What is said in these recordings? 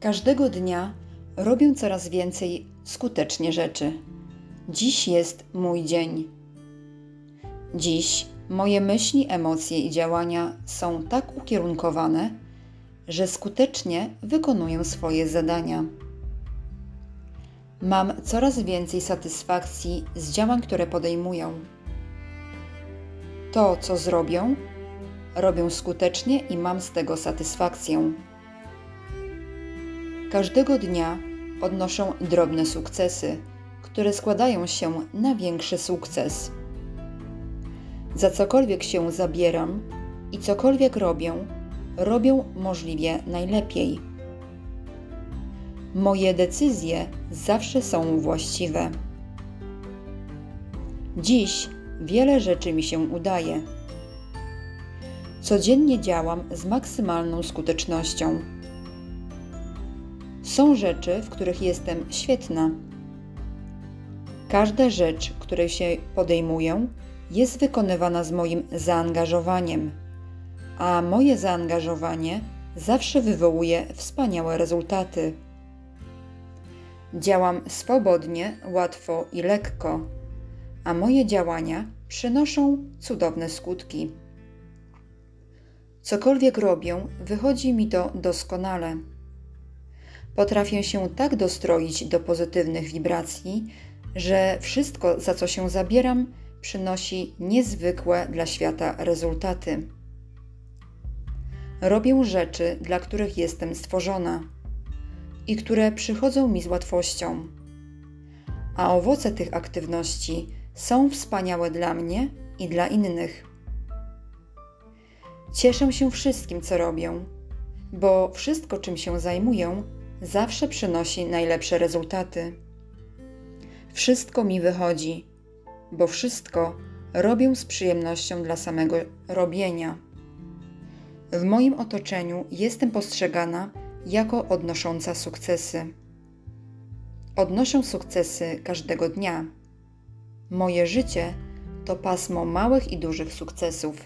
Każdego dnia robię coraz więcej skutecznie rzeczy. Dziś jest mój dzień. Dziś moje myśli, emocje i działania są tak ukierunkowane, że skutecznie wykonuję swoje zadania. Mam coraz więcej satysfakcji z działań, które podejmuję. To, co zrobię, robię skutecznie i mam z tego satysfakcję. Każdego dnia odnoszę drobne sukcesy, które składają się na większy sukces. Za cokolwiek się zabieram i cokolwiek robię, robię możliwie najlepiej. Moje decyzje zawsze są właściwe. Dziś wiele rzeczy mi się udaje. Codziennie działam z maksymalną skutecznością. Są rzeczy, w których jestem świetna. Każda rzecz, której się podejmuję, jest wykonywana z moim zaangażowaniem, a moje zaangażowanie zawsze wywołuje wspaniałe rezultaty. Działam swobodnie, łatwo i lekko, a moje działania przynoszą cudowne skutki. Cokolwiek robię, wychodzi mi to doskonale. Potrafię się tak dostroić do pozytywnych wibracji, że wszystko, za co się zabieram, przynosi niezwykłe dla świata rezultaty. Robię rzeczy, dla których jestem stworzona i które przychodzą mi z łatwością. A owoce tych aktywności są wspaniałe dla mnie i dla innych. Cieszę się wszystkim, co robię, bo wszystko, czym się zajmuję, zawsze przynosi najlepsze rezultaty. Wszystko mi wychodzi, bo wszystko robię z przyjemnością dla samego robienia. W moim otoczeniu jestem postrzegana jako odnosząca sukcesy. Odnoszę sukcesy każdego dnia. Moje życie to pasmo małych i dużych sukcesów.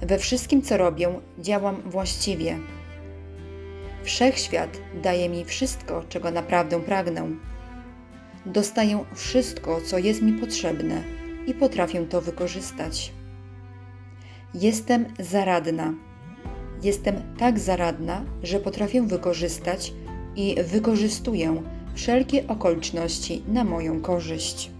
We wszystkim, co robię, działam właściwie. Wszechświat daje mi wszystko, czego naprawdę pragnę. Dostaję wszystko, co jest mi potrzebne i potrafię to wykorzystać. Jestem zaradna. Jestem tak zaradna, że potrafię wykorzystać i wykorzystuję wszelkie okoliczności na moją korzyść.